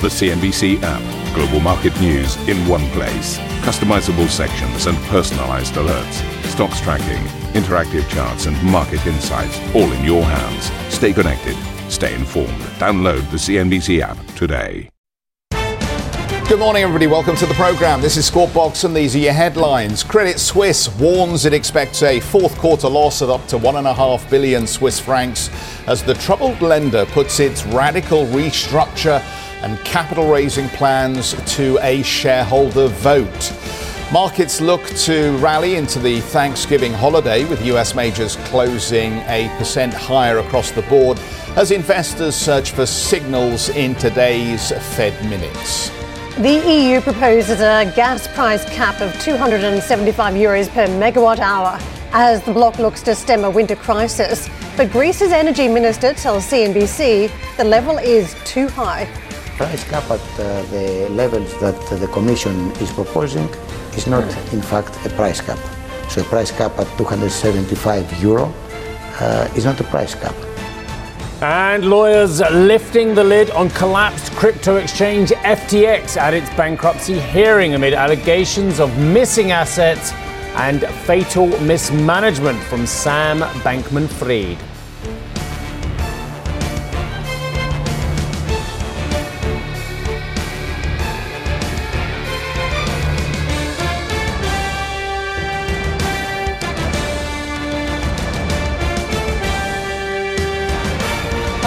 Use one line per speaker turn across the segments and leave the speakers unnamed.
The CNBC app. Global market news in one place. Customizable sections and personalized alerts. Stocks tracking, interactive charts, and market insights all in your hands. Stay connected. Stay informed. Download the CNBC app today.
Good morning, everybody. Welcome to the program. This is Squawk Box, and these are your headlines. Credit Suisse warns it expects a fourth quarter loss of up to one and a half billion Swiss francs as the troubled lender puts its radical restructure and capital raising plans to a shareholder vote. Markets look to rally into the Thanksgiving holiday with US majors closing a percent higher across the board as investors search for signals in today's Fed minutes.
The EU proposes a gas price cap of 275 euros per megawatt hour as the bloc looks to stem a winter crisis. But Greece's energy minister tells CNBC the level is too high.
Price cap at uh, the levels that the Commission is proposing is not, in fact, a price cap. So a price cap at 275 euro uh, is not a price cap.
And lawyers lifting the lid on collapsed crypto exchange FTX at its bankruptcy hearing amid allegations of missing assets and fatal mismanagement from Sam Bankman Fried.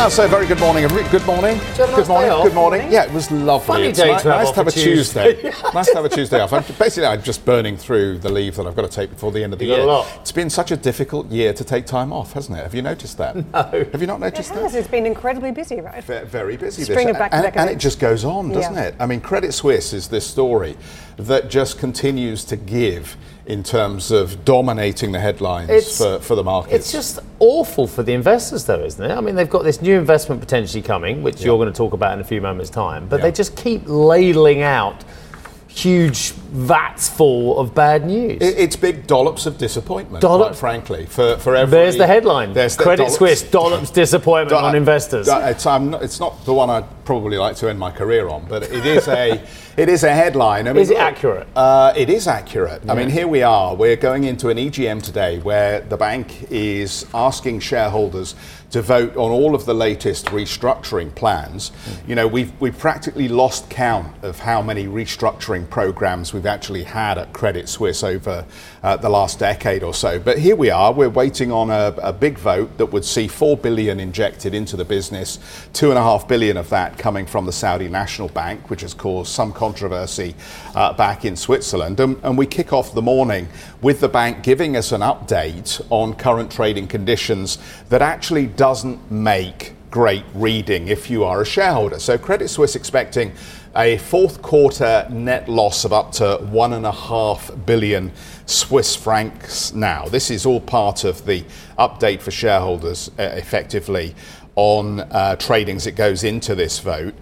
Oh, so very good morning. Good morning. Good morning. Good morning. Yeah, it was lovely.
Funny
it's
day
ni-
to have
nice to have
a
Tuesday.
Tuesday.
nice to have a Tuesday off. I'm, basically, I'm just burning through the leave that I've got to take before the end of the
You
year. It's been such a difficult year to take time off, hasn't it? Have you noticed that? No. Have you not
It
noticed that?
has. It's been incredibly busy, right?
Ve- very busy.
String
this
of back-to-back
and, and it just goes on, doesn't
Yeah.
it? I mean, Credit Suisse is this story that just continues to give in terms of dominating the headlines
It's-
for, for the markets.
It's just awful for the investors, though, isn't it? I mean, they've got this new investment potentially coming, which you're going to talk about in a few moments' time, but
Yeah.
they just keep ladling out huge vats full of bad news.
It- it's big dollops of disappointment,
Dollop-
quite frankly, for, for every.
There's the headline.
There's the
Credit
dollops-
Suisse dollops disappointment
Do-
on investors.
do- It's, I'm not, it's not the one I'd probably like to end my career on, but it is a it is a headline. I mean,
Is it accurate?
Uh, it is accurate. I mean, here we are. We're going into an EGM today where the bank is asking shareholders to vote on all of the latest restructuring plans. You know, we've we've practically lost count of how many restructuring programs we've actually had at Credit Suisse over uh, the last decade or so. But here we are. We're waiting on a, a big vote that would see four billion injected into the business, two and a half billion of that coming from the Saudi National Bank, which has caused some controversy uh, back in Switzerland. And, and we kick off the morning with the bank giving us an update on current trading conditions that actually doesn't make great reading if you are a shareholder. So Credit Suisse expecting a fourth quarter net loss of up to one and a half billion Swiss francs now. This is all part of the update for shareholders uh, effectively on uh, trading as it goes into this vote.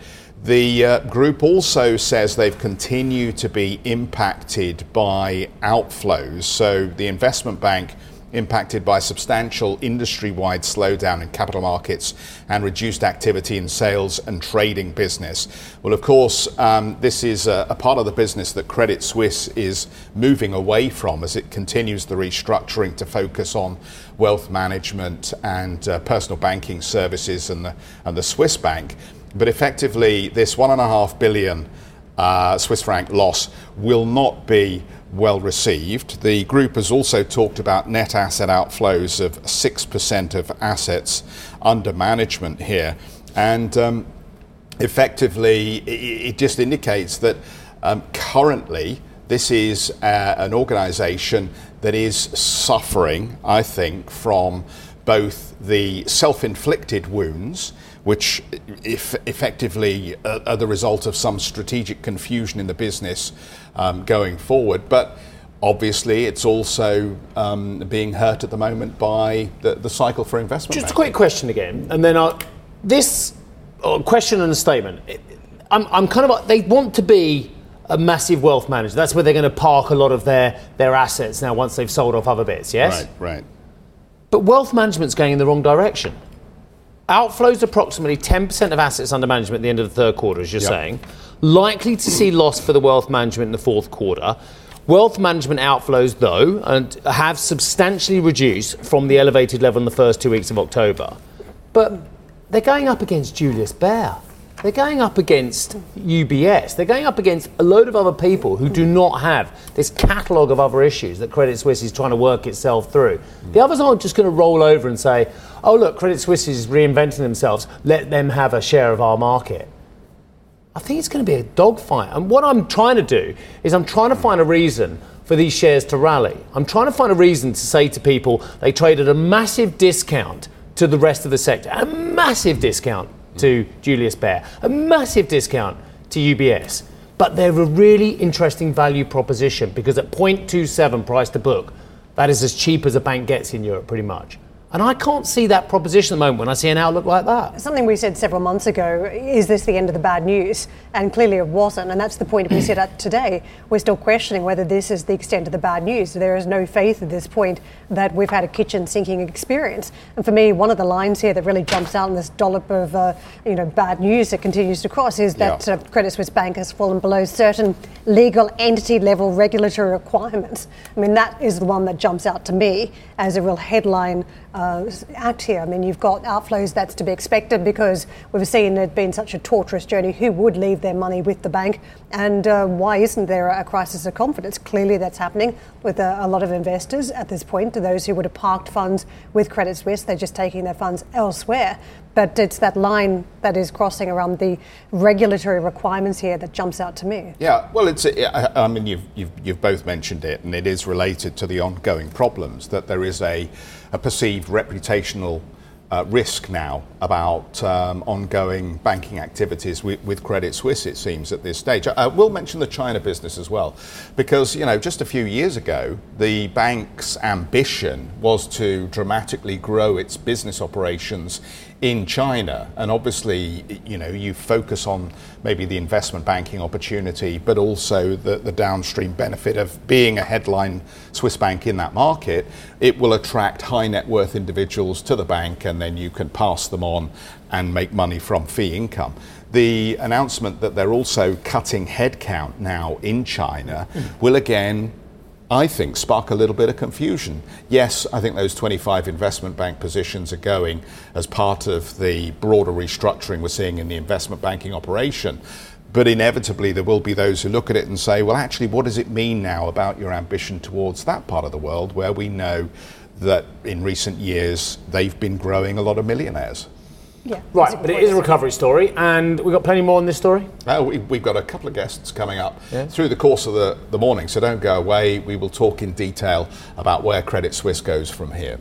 The uh, group also says they've continued to be impacted by outflows. So the investment bank impacted by substantial industry wide slowdown in capital markets and reduced activity in sales and trading business. Well, of course, um, this is a, a part of the business that Credit Suisse is moving away from as it continues the restructuring to focus on wealth management and uh, personal banking services and the, and the Swiss bank. But effectively, this one and a half billion uh, Swiss franc loss will not be well received. The group has also talked about net asset outflows of 6% of assets under management here. And um, effectively, it, just indicates that um, currently this is uh, an organization that is suffering, I think, from both the self inflicted wounds, which if effectively uh, are the result of some strategic confusion in the business um, going forward, but obviously it's also um, being hurt at the moment by the, the cycle for investment.
Just a quick question again, and then I'll, this uh, question and a statement. I'm, I'm kind of they want to be a massive wealth manager. That's where they're going to park a lot of their their assets now once they've sold off other bits. Yes,
Right, right.
but wealth management's going in the wrong direction. Outflows approximately 10% of assets under management at the end of the third quarter, as you're
Yep.
saying. Likely to see loss for the wealth management in the fourth quarter. Wealth management outflows, though, and have substantially reduced from the elevated level in the first two weeks of October. But they're going up against Julius Baer. They're going up against UBS. They're going up against a load of other people who do not have this catalogue of other issues that Credit Suisse is trying to work itself through. The others aren't just going to roll over and say, oh, look, Credit Suisse is reinventing themselves. Let them have a share of our market. I think it's going to be a dogfight. And what I'm trying to do is I'm trying to find a reason for these shares to rally. I'm trying to find a reason to say to people they trade at a massive discount to the rest of the sector, a massive discount to Julius Baer, a massive discount to UBS. But they're a really interesting value proposition because at 0.27 price to book, that is as cheap as a bank gets in Europe, pretty much. And I can't see that proposition at the moment when I see an outlook like that.
Something we said several months ago is this the end of the bad news? And clearly it wasn't. And that's the point we sit at today. We're still questioning whether this is the extent of the bad news. There is no faith at this point that we've had a kitchen sinking experience. And for me, one of the lines here that really jumps out in this dollop of uh, you know bad news that continues to cross is that
Yeah.
uh, Credit Suisse Bank has fallen below certain legal entity level regulatory requirements. I mean, that is the one that jumps out to me as a real headline uh, act here. I mean, you've got outflows that's to be expected because we've seen it been such a torturous journey. Who would leave their money with the bank? And uh, why isn't there a crisis of confidence? Clearly, that's happening with a, a lot of investors at this point. Those who would have parked funds with Credit Suisse, they're just taking their funds elsewhere. But it's that line that is crossing around the regulatory requirements here that jumps out to me.
Yeah, well, it's. I I mean, you've, you've you've both mentioned it, and it is related to the ongoing problems that there is a, a perceived reputational uh, risk now about um, ongoing banking activities with, with Credit Suisse. It seems at this stage. I, I will mention the China business as well, because you know, just a few years ago, the bank's ambition was to dramatically grow its business operations in China, and obviously, you know, you focus on maybe the investment banking opportunity, but also the, the downstream benefit of being a headline Swiss bank in that market. It will attract high net worth individuals to the bank, and then you can pass them on and make money from fee income. The announcement that they're also cutting headcount now in China hmm. will again I think, spark a little bit of confusion. Yes, I think those 25 investment bank positions are going as part of the broader restructuring we're seeing in the investment banking operation. But inevitably, there will be those who look at it and say, well, actually, what does it mean now about your ambition towards that part of the world where we know that in recent years they've been growing a lot of millionaires?
Yeah.
Right, but it is a recovery story, and we've got plenty more on this story.
Uh, we, we've got a couple of guests coming up through the course of the, the morning, so don't go away. We will talk in detail about where Credit Suisse goes from here.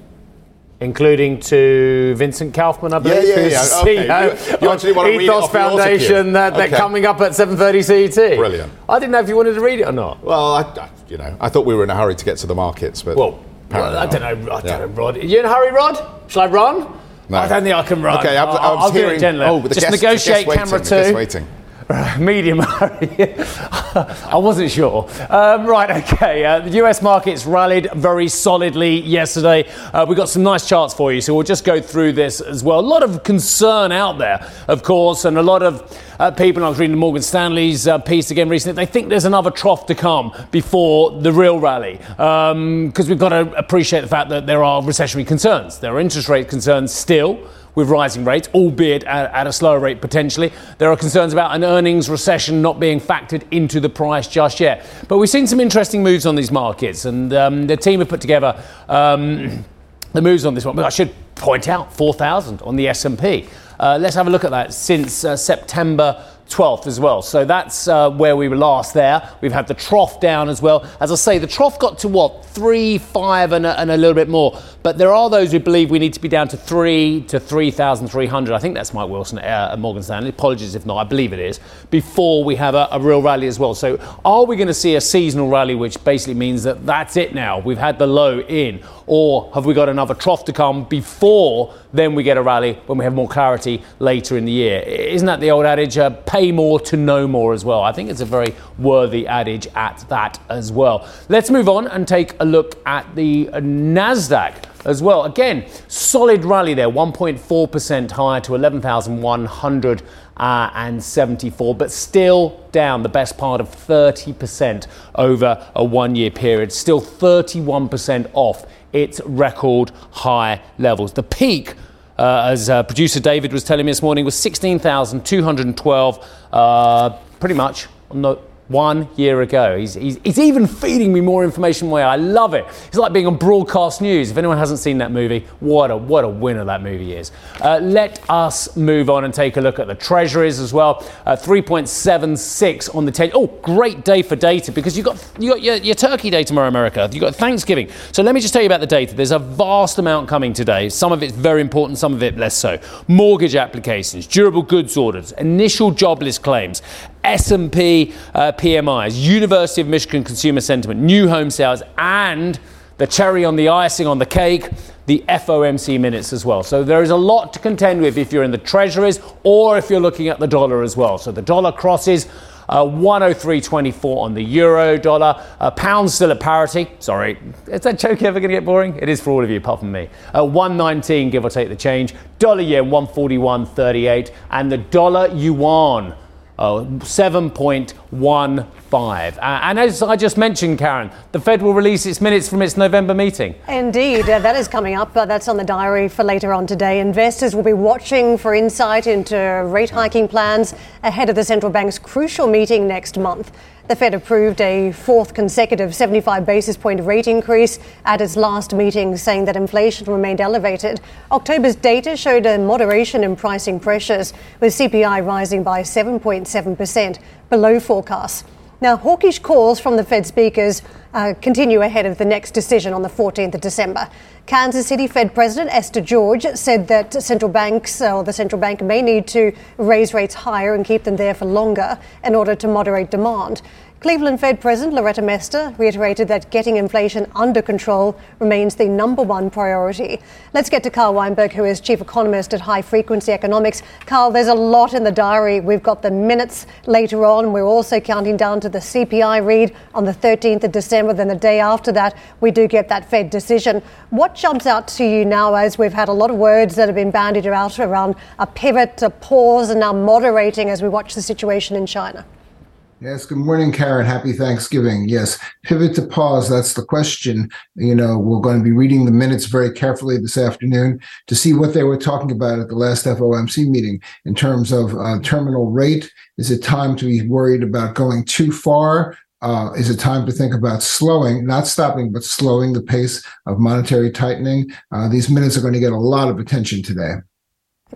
including to Vincent Kaufmann, I believe,
yeah,
who's
yeah, okay.
CEO
You- you actually
of
want to read it
Ethos
off
Foundation.
you-
That they're coming up at 7:30 CET.
Brilliant.
I didn't know if you wanted to read it or not.
Well, I, I- you know, I thought we were in a hurry to get to the markets, but
Well,
apparently
well, I don't know. I don't
Yeah.
know, Rod. Are you in a hurry, Rod? Shall I run?
No.
I don't think I can run.
Okay, I was, I
I'll,
was
I'll do it gently.
Oh, the
Just
guest,
negotiate
the guest
camera
waiting, guest
two. Medium. I wasn't sure. Um, right, okay. Uh, the US markets rallied very solidly yesterday. Uh, we got some nice charts for you, so we'll just go through this as well. A lot of concern out there, of course, and a lot of uh, people. I was reading Morgan Stanley's uh, piece again recently. They think there's another trough to come before the real rally, because we've got to appreciate the fact that there are recessionary concerns. There are interest rate concerns still with rising rates, albeit at, at, a slower rate potentially. There are concerns about an earnings recession not being factored into the price just yet. But we've seen some interesting moves on these markets, and um, the team have put together um, the moves on this one. But I should point out 4,000 on the S&P. Uh, let's have a look at that since uh, September 12th as well. So that's uh, where we were last there. We've had the trough down as well. As I say, the trough got to what? Three, five, and a, and a little bit more. But there are those who believe we need to be down to three to 3,300. I think that's Mike Wilson uh, at Morgan Stanley. Apologies if not, I believe it is. Before we have a, a real rally as well. So are we going to see a seasonal rally, which basically means that that's it now? We've had the low in. Or have we got another trough to come before then we get a rally when we have more clarity later in the year? Isn't that the old adage? Uh, pay more to know more as well. I think it's a very worthy adage at that as well. Let's move on and take a look at the NASDAQ as well. Again, solid rally there, 1.4% higher to 11,174, but still down the best part of 30% over a one year period, still 31% off its record high levels. The peak uh, as uh, producer David was telling me this morning, was 16,212, uh, pretty much on the one year ago. He's, he's, he's, even feeding me more information way. I love it. It's like being on broadcast news. If anyone hasn't seen that movie, what a what a winner that movie is. Uh, let us move on and take a look at the treasuries as well. Uh, 3.76 on the 10. Oh, great day for data because you got you got your, your Turkey Day tomorrow, America. You got Thanksgiving. So let me just tell you about the data. There's a vast amount coming today. Some of it's very important, some of it less so. Mortgage applications, durable goods orders, initial jobless claims, S&P uh, PMIs, University of Michigan consumer sentiment, new home sales, and the cherry on the icing on the cake, the FOMC minutes as well. So there is a lot to contend with if you're in the treasuries or if you're looking at the dollar as well. So the dollar crosses uh, 103.24 on the euro dollar. Uh, pound still at parity. Sorry, is that joke ever going to get boring? It is for all of you, apart from me. Uh, 119, give or take the change. Dollar yen 141.38, and the dollar yuan uh, 7.15. Uh, and as I just mentioned, Karen, the Fed will release its minutes from its November meeting.
Indeed, uh, that is coming up. Uh, that's on the diary for later on today. Investors will be watching for insight into rate hiking plans ahead of the central bank's crucial meeting next month. The Fed approved a fourth consecutive 75 basis point rate increase at its last meeting, saying that inflation remained elevated. October's data showed a moderation in pricing pressures, with CPI rising by 7.7%, below forecasts. Now, hawkish calls from the Fed speakers uh, continue ahead of the next decision on the 14th of December. Kansas City Fed President Esther George said that central banks or the central bank may need to raise rates higher and keep them there for longer in order to moderate demand. Cleveland Fed President Loretta Mester reiterated that getting inflation under control remains the number one priority. Let's get to Carl Weinberg, who is chief economist at High Frequency Economics. Carl, there's a lot in the diary. We've got the minutes later on. We're also counting down to the CPI read on the 13th of December. Then the day after that, we do get that Fed decision. What jumps out to you now as we've had a lot of words that have been bandied about around a pivot, a pause, and now moderating as we watch the situation in China?
Yes, good morning, Karen. Happy Thanksgiving. Yes, pivot to pause. That's the question. You know, we're going to be reading the minutes very carefully this afternoon to see what they were talking about at the last FOMC meeting in terms of uh, terminal rate. Is it time to be worried about going too far? Uh, is it time to think about slowing, not stopping, but slowing the pace of monetary tightening? Uh, these minutes are going to get a lot of attention today.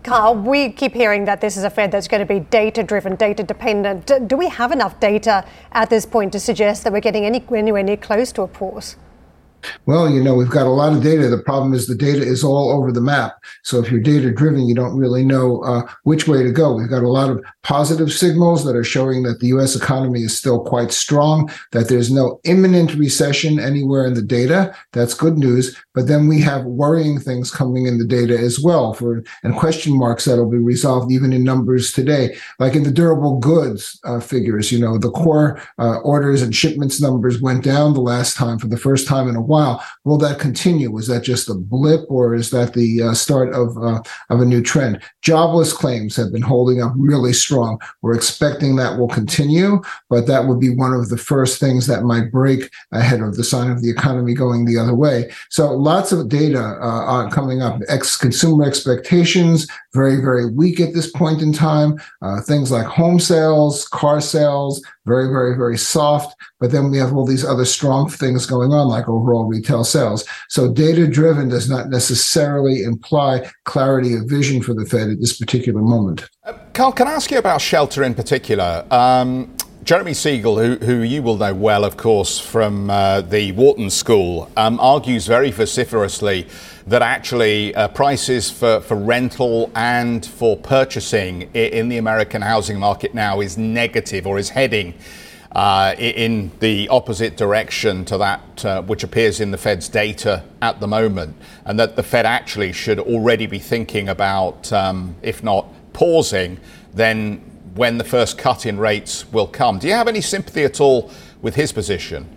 Carl, we keep hearing that this is a Fed that's going to be data driven, data dependent. Do we have enough data at this point to suggest that we're getting any, anywhere near close to a pause?
Well, you know, we've got a lot of data. The problem is the data is all over the map. So if you're data driven, you don't really know uh, which way to go. We've got a lot of positive signals that are showing that the US economy is still quite strong, that there's no imminent recession anywhere in the data. That's good news. But then we have worrying things coming in the data as well for and question marks that'll be resolved even in numbers today, like in the durable goods uh, figures. You know, the core uh, orders and shipments numbers went down the last time for the first time in a while. Will that continue? Was that just a blip, or is that the uh, start of uh, of a new trend? Jobless claims have been holding up really strong. We're expecting that will continue, but that would be one of the first things that might break ahead of the sign of the economy going the other way. So lots of data uh, coming up. Ex consumer expectations very very weak at this point in time. Uh, things like home sales, car sales, very, very, very soft. But then we have all these other strong things going on, like overall retail sales. So data driven does not necessarily imply clarity of vision for the Fed at this particular moment.
Uh, Carl, can I ask you about shelter in particular? Um, Jeremy Siegel, who, who, you will know well, of course, from uh, the Wharton School, um, argues very vociferously that actually uh, prices for, for rental and for purchasing in the American housing market now is negative or is heading uh, in the opposite direction to that uh, which appears in the Fed's data at the moment, and that the Fed actually should already be thinking about, um, if not pausing, then when the first cut in rates will come. Do you have any sympathy at all with his position?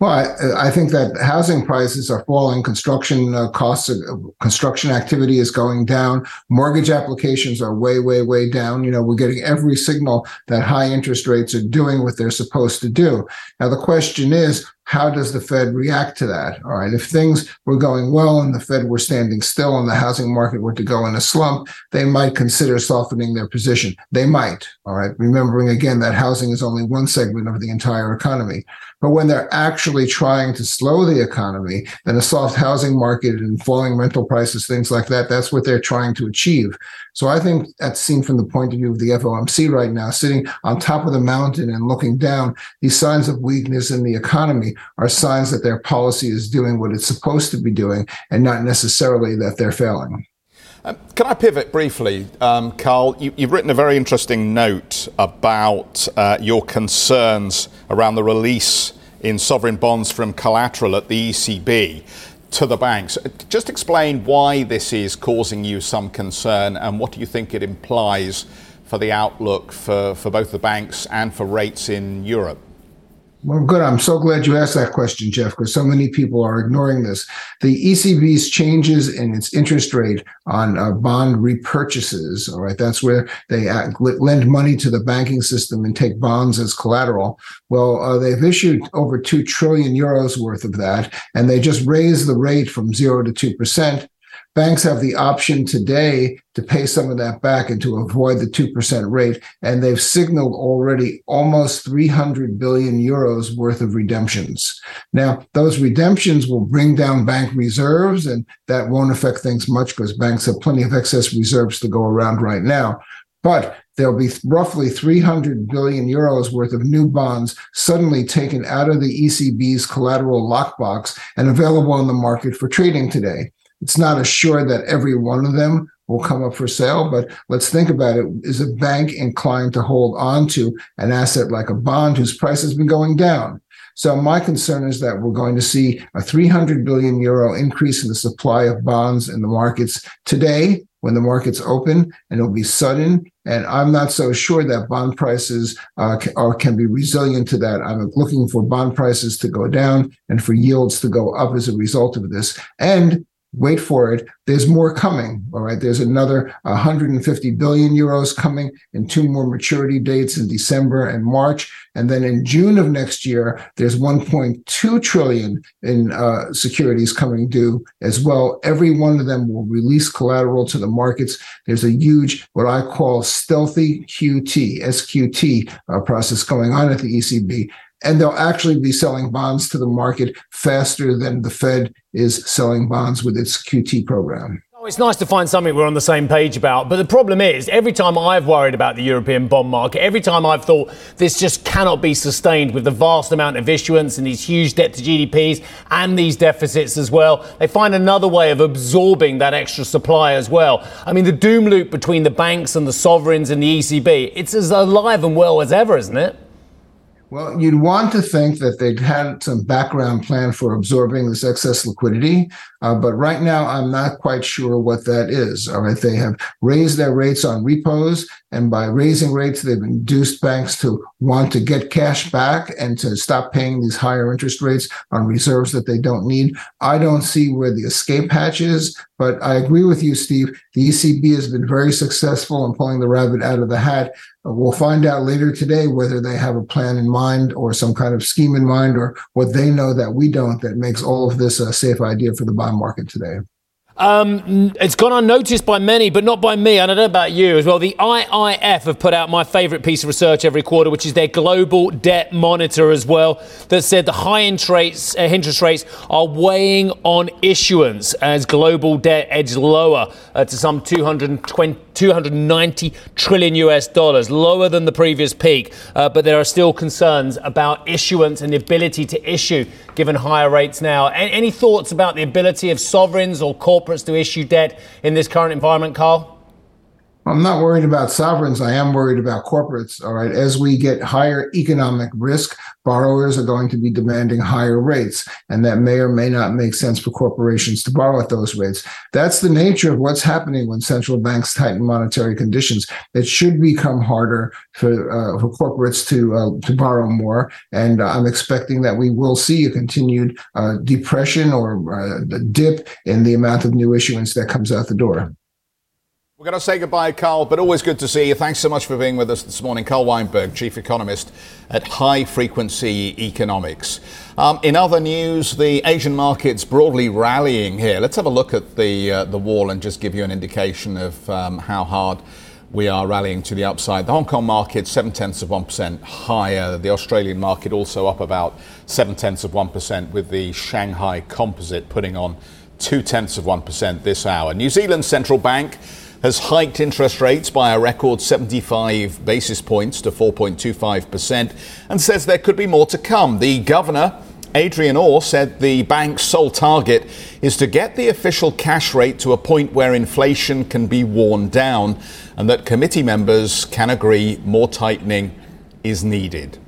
Well, I, I, think that housing prices are falling, construction uh, costs, construction activity is going down, mortgage applications are way, way, way down. You know, we're getting every signal that high interest rates are doing what they're supposed to do. Now, the question is, how does the Fed react to that? All right. If things were going well and the Fed were standing still and the housing market were to go in a slump, they might consider softening their position. They might. All right. Remembering again that housing is only one segment of the entire economy. But when they're actually trying to slow the economy, then a soft housing market and falling rental prices, things like that, that's what they're trying to achieve. So I think that's seen from the point of view of the FOMC right now, sitting on top of the mountain and looking down, these signs of weakness in the economy are signs that their policy is doing what it's supposed to be doing and not necessarily that they're failing.
Um, can I pivot briefly? Um, Carl, you, have written a very interesting note about uh, your concerns around the release in sovereign bonds from collateral at the ECB to the banks. Just explain why this is causing you some concern and what do you think it implies for the outlook for, for both the banks and for rates in Europe?
Well, good. I'm so glad you asked that question, Geoff, because so many people are ignoring this. The ECB's changes in its interest rate on uh, bond repurchases, all right, that's where they lend money to the banking system and take bonds as collateral. Well, uh, they've issued over 2 trillion euros worth of that, and they just raised the rate from 0 to 2% banks have the option today to pay some of that back and to avoid the 2% rate. And they've signaled already almost 300 billion euros worth of redemptions. Now, those redemptions will bring down bank reserves, and that won't affect things much because banks have plenty of excess reserves to go around right now. But there'll be roughly 300 billion euros worth of new bonds suddenly taken out of the ECB's collateral lockbox and available on the market for trading today. It's not assured that every one of them will come up for sale, but let's think about it. Is a bank inclined to hold on to an asset like a bond whose price has been going down? So my concern is that we're going to see a 300 billion euro increase in the supply of bonds in the markets today when the markets open, and it'll be sudden. And I'm not so sure that bond prices uh, can, can be resilient to that. I'm looking for bond prices to go down and for yields to go up as a result of this. And wait for it. There's more coming. All right. There's another 150 billion euros coming and two more maturity dates in December and March. And then in June of next year, there's 1.2 trillion in uh, securities coming due as well. Every one of them will release collateral to the markets. There's a huge, what I call stealthy QT, SQT uh, process going on at the ECB and they'll actually be selling bonds to the market faster than the Fed is selling bonds with its QT program.
Oh, it's nice to find something we're on the same page about. But the problem is, every time I've worried about the European bond market, every time I've thought this just cannot be sustained with the vast amount of issuance and these huge debt to GDPs and these deficits as well, they find another way of absorbing that extra supply as well. I mean, the doom loop between the banks and the sovereigns and the ECB, it's as alive and well as ever, isn't it?
Well, you'd want to think that they'd had some background plan for absorbing this excess liquidity, uh, but right now I'm not quite sure what that is. All right, they have raised their rates on repos, and by raising rates, they've induced banks to want to get cash back and to stop paying these higher interest rates on reserves that they don't need. I don't see where the escape hatch is, but I agree with you, Steve. The ECB has been very successful in pulling the rabbit out of the hat We'll find out later today whether they have a plan in mind or some kind of scheme in mind or what they know that we don't that makes all of this a safe idea for the bond market today.
Um, it's gone unnoticed by many, but not by me. And I don't know about you as well. The IIF have put out my favourite piece of research every quarter, which is their global debt monitor as well, that said the high interest rates, uh, interest rates are weighing on issuance as global debt edged lower uh, to some 220, 290 trillion US dollars, lower than the previous peak. Uh, but there are still concerns about issuance and the ability to issue given higher rates now. Any, any thoughts about the ability of sovereigns or corporates to issue debt in this current environment, Carl?
I'm not worried about sovereigns. I am worried about corporates. All right. As we get higher economic risk, borrowers are going to be demanding higher rates. And that may or may not make sense for corporations to borrow at those rates. That's the nature of what's happening when central banks tighten monetary conditions. It should become harder for, uh, for corporates to, uh, to borrow more. And uh, I'm expecting that we will see a continued uh, depression or uh, dip in the amount of new issuance that comes out the door.
We're going to say goodbye, Carl, but always good to see you. Thanks so much for being with us this morning. Carl Weinberg, Chief Economist at High Frequency Economics. Um, in other news, the Asian markets broadly rallying here. Let's have a look at the, uh, the wall and just give you an indication of um, how hard we are rallying to the upside. The Hong Kong market, seven tenths of 1% higher. The Australian market also up about seven tenths of 1%, with the Shanghai composite putting on two tenths of 1% this hour. New Zealand Central Bank has hiked interest rates by a record 75 basis points to 4.25% and says there could be more to come. The governor, Adrian Orr, said the bank's sole target is to get the official cash rate to a point where inflation can be worn down and that committee members can agree more tightening is needed.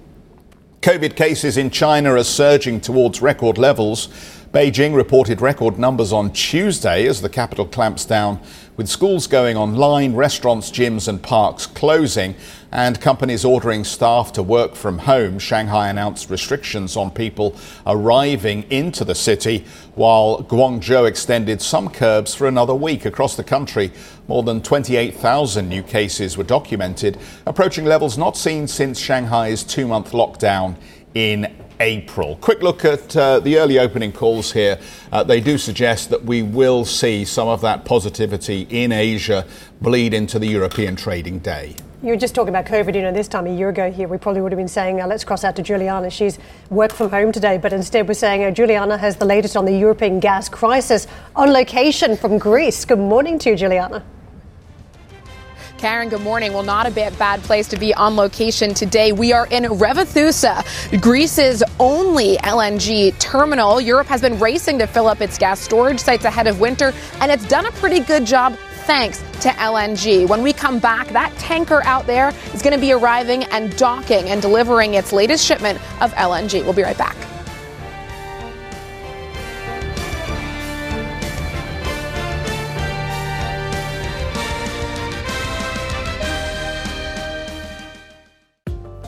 COVID cases in China are surging towards record levels. Beijing reported record numbers on Tuesday as the capital clamps down with schools going online, restaurants, gyms, and parks closing, and companies ordering staff to work from home, Shanghai announced restrictions on people arriving into the city, while Guangzhou extended some curbs for another week across the country. More than 28,000 new cases were documented, approaching levels not seen since Shanghai's two month lockdown in April. Quick look at uh, the early opening calls here. Uh, they do suggest that we will see some of that positivity in Asia bleed into the European trading day.
You were just talking about COVID. You know, this time a year ago here, we probably would have been saying, uh, let's cross out to Juliana. She's worked from home today, but instead we're saying uh, Juliana has the latest on the European gas crisis on location from Greece. Good morning to you, Juliana.
Karen, good morning. Well, not a bit bad place to be on location today. We are in Revithoussa, Greece's only LNG terminal. Europe has been racing to fill up its gas storage sites ahead of winter, and it's done a pretty good job thanks to LNG. When we come back, that tanker out there is going to be arriving and docking and delivering its latest shipment of LNG. We'll be right back.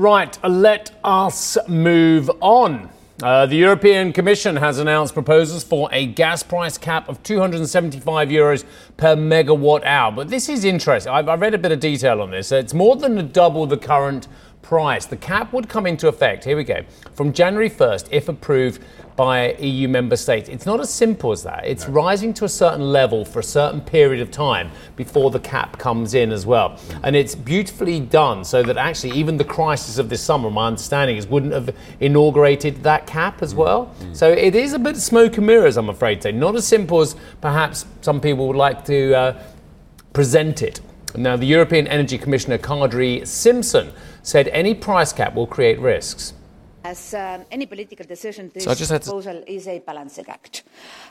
Right, let us move on. Uh, the European Commission has announced proposals for a gas price cap of 275 euros per megawatt hour. But this is interesting. I've, I've read a bit of detail on this. It's more than double the current price. The cap would come into effect, here we go, from January 1st if approved by EU member states. It's not as simple as that. It's no. rising to a certain level for a certain period of time before the cap comes in as well. And it's beautifully done so that actually even the crisis of this summer, my understanding is, wouldn't have inaugurated that cap as well. Mm. So it is a bit of smoke and mirrors, I'm afraid to say. Not as simple as perhaps some people would like to uh, present it. Now, the European Energy Commissioner Kadri Simson said any price cap will create risks.
As um, any political decision, this so proposal to... is a balancing act.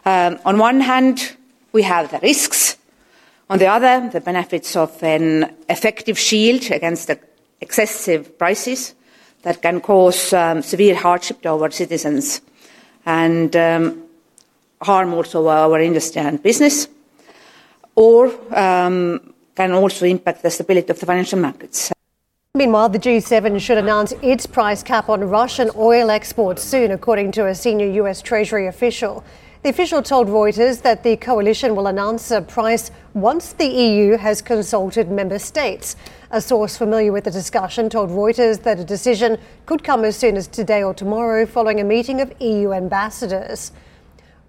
Um, on one hand, we have the risks. On the other, the benefits of an effective shield against the excessive prices that can cause um, severe hardship to our citizens and um, harm also our industry and business, or um, can also impact the stability of the financial markets.
Meanwhile, the G7 should announce its price cap on Russian oil exports soon, according to a senior US Treasury official. The official told Reuters that the coalition will announce a price once the EU has consulted member states. A source familiar with the discussion told Reuters that a decision could come as soon as today or tomorrow following a meeting of EU ambassadors.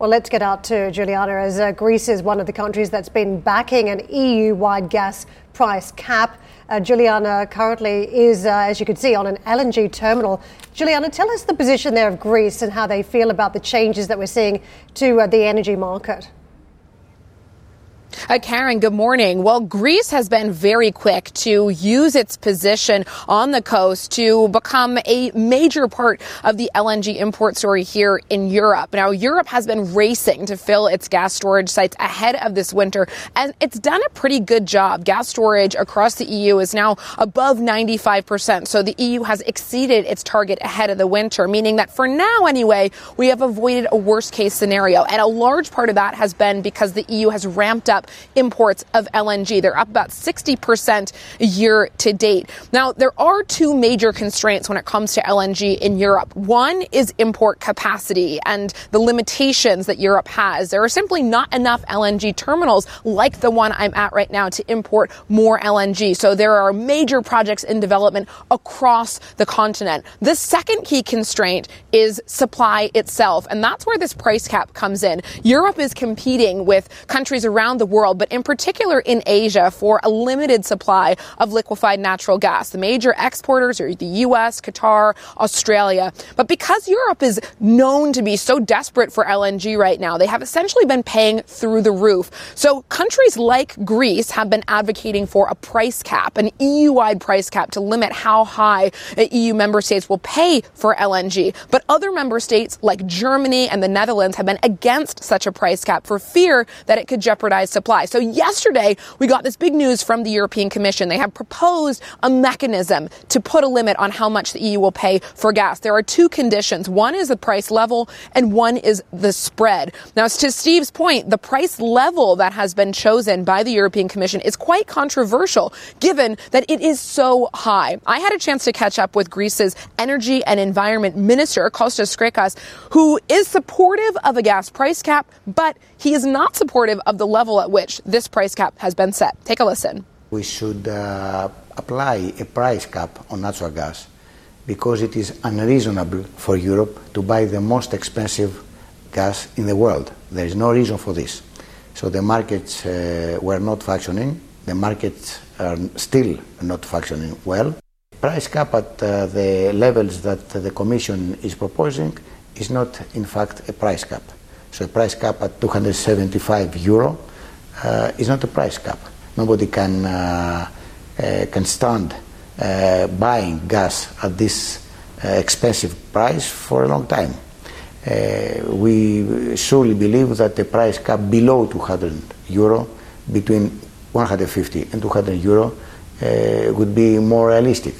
Well, let's get out to Juliana, as uh, Greece is one of the countries that's been backing an EU wide gas price cap. Uh, Juliana currently is, uh, as you can see, on an LNG terminal. Juliana, tell us the position there of Greece and how they feel about the changes that we're seeing to uh, the energy market.
Uh, Karen, good morning. Well, Greece has been very quick to use its position on the coast to become a major part of the LNG import story here in Europe. Now, Europe has been racing to fill its gas storage sites ahead of this winter, and it's done a pretty good job. Gas storage across the EU is now above 95%. So the EU has exceeded its target ahead of the winter, meaning that for now, anyway, we have avoided a worst case scenario. And a large part of that has been because the EU has ramped up up imports of LNG. They're up about 60% year to date. Now, there are two major constraints when it comes to LNG in Europe. One is import capacity and the limitations that Europe has. There are simply not enough LNG terminals like the one I'm at right now to import more LNG. So there are major projects in development across the continent. The second key constraint is supply itself. And that's where this price cap comes in. Europe is competing with countries around the world, but in particular in Asia for a limited supply of liquefied natural gas. The major exporters are the US, Qatar, Australia. But because Europe is known to be so desperate for LNG right now, they have essentially been paying through the roof. So countries like Greece have been advocating for a price cap, an EU-wide price cap to limit how high EU member states will pay for LNG. But other member states like Germany and the Netherlands have been against such a price cap for fear that it could jeopardize supply. So yesterday, we got this big news from the European Commission. They have proposed a mechanism to put a limit on how much the EU will pay for gas. There are two conditions. One is the price level and one is the spread. Now, to Steve's point, the price level that has been chosen by the European Commission is quite controversial given that it is so high. I had a chance to catch up with Greece's energy and environment minister, Kostas Skrekas, who is supportive of a gas price cap, but he is not supportive of the level at which this price cap has been set. Take a listen.
We should uh, apply a price cap on natural gas because it is unreasonable for Europe to buy the most expensive gas in the world. There is no reason for this. So the markets uh, were not functioning. The markets are still not functioning well. Price cap at uh, the levels that the Commission is proposing is not, in fact, a price cap. So a price cap at 275 euro uh, is not a price cap. Nobody can uh, uh, can stand uh, buying gas at this uh, expensive price for a long time. Uh, we surely believe that the price cap below 200 euro, between 150 and 200 euro, would be more realistic.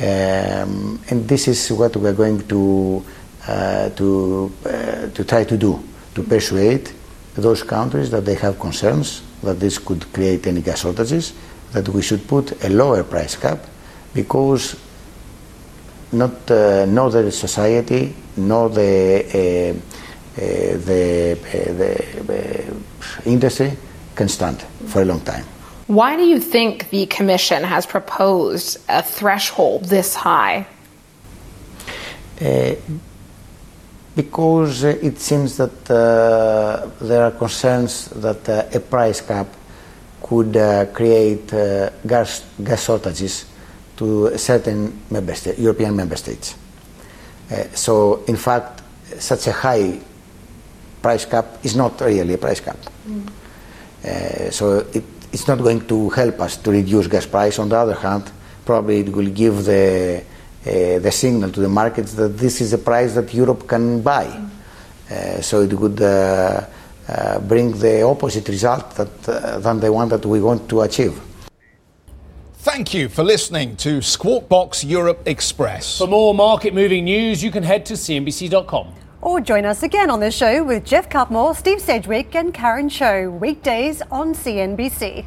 Um, and this is what we are going to to to try to do to persuade those countries that they have concerns that this could create any gas shortages, that we should put a lower price cap because not uh, the society, nor the uh, uh, the, uh, the uh, industry can stand for a long time.
Why do you think the Commission has proposed a threshold this high?
Because it seems that uh, there are concerns that uh, a price cap could uh, create gas, gas shortages to certain member European member states. so, in fact, such a high price cap is not really a price cap. Mm. so, it, it's not going to help us to reduce gas price. On the other hand, probably it will give the uh, the signal to the markets that this is a price that Europe can buy. Uh, so it would uh, bring the opposite result that, than the one that we want to achieve.
Thank you for listening to Squawk Box Europe Express.
For more market moving news, you can head to CNBC.com.
Or join us again on the show with Geoff Cutmore, Steve Sedgwick, and Karen Tso, weekdays on CNBC.